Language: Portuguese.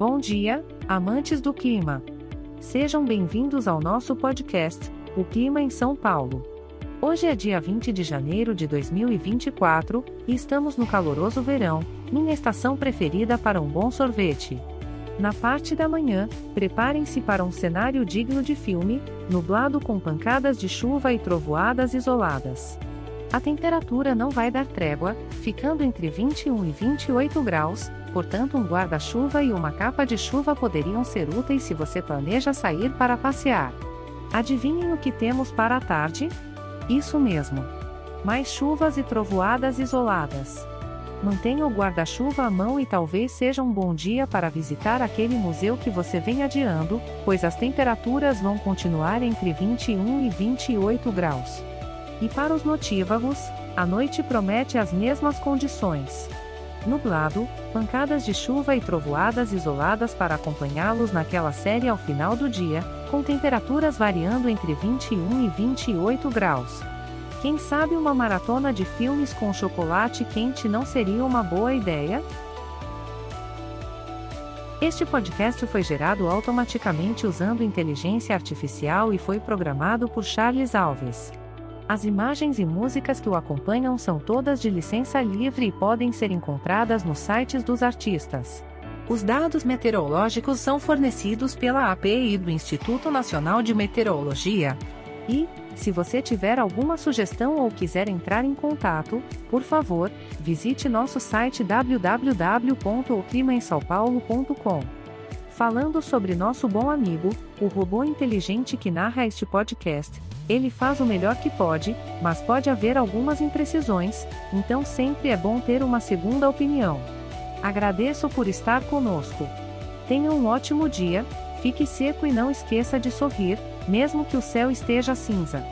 Bom dia, amantes do clima. Sejam bem-vindos ao nosso podcast, O Clima em São Paulo. Hoje é dia 20 de janeiro de 2024 e estamos no caloroso verão, minha estação preferida para um bom sorvete. Na parte da manhã, preparem-se para um cenário digno de filme, nublado com pancadas de chuva e trovoadas isoladas. A temperatura não vai dar trégua, ficando entre 21 e 28 graus, portanto, um guarda-chuva e uma capa de chuva poderiam ser úteis se você planeja sair para passear. Adivinhem o que temos para a tarde? Isso mesmo. Mais chuvas e trovoadas isoladas. Mantenha o guarda-chuva à mão e talvez seja um bom dia para visitar aquele museu que você vem adiando, pois as temperaturas vão continuar entre 21 e 28 graus. E para os notívagos, a noite promete as mesmas condições nublado, pancadas de chuva e trovoadas isoladas para acompanhá-los naquela série ao final do dia, com temperaturas variando entre 21 e 28 graus. Quem sabe uma maratona de filmes com chocolate quente não seria uma boa ideia? Este podcast foi gerado automaticamente usando inteligência artificial e foi programado por Charles Alves. As imagens e músicas que o acompanham são todas de licença livre e podem ser encontradas nos sites dos artistas. Os dados meteorológicos são fornecidos pela API do Instituto Nacional de Meteorologia. E, se você tiver alguma sugestão ou quiser entrar em contato, por favor, visite nosso site www.oclimaemsaopaulo.com. Falando sobre nosso bom amigo, o robô inteligente que narra este podcast, ele faz o melhor que pode, mas pode haver algumas imprecisões, então sempre é bom ter uma segunda opinião. Agradeço por estar conosco. Tenha um ótimo dia, fique seco e não esqueça de sorrir, mesmo que o céu esteja cinza.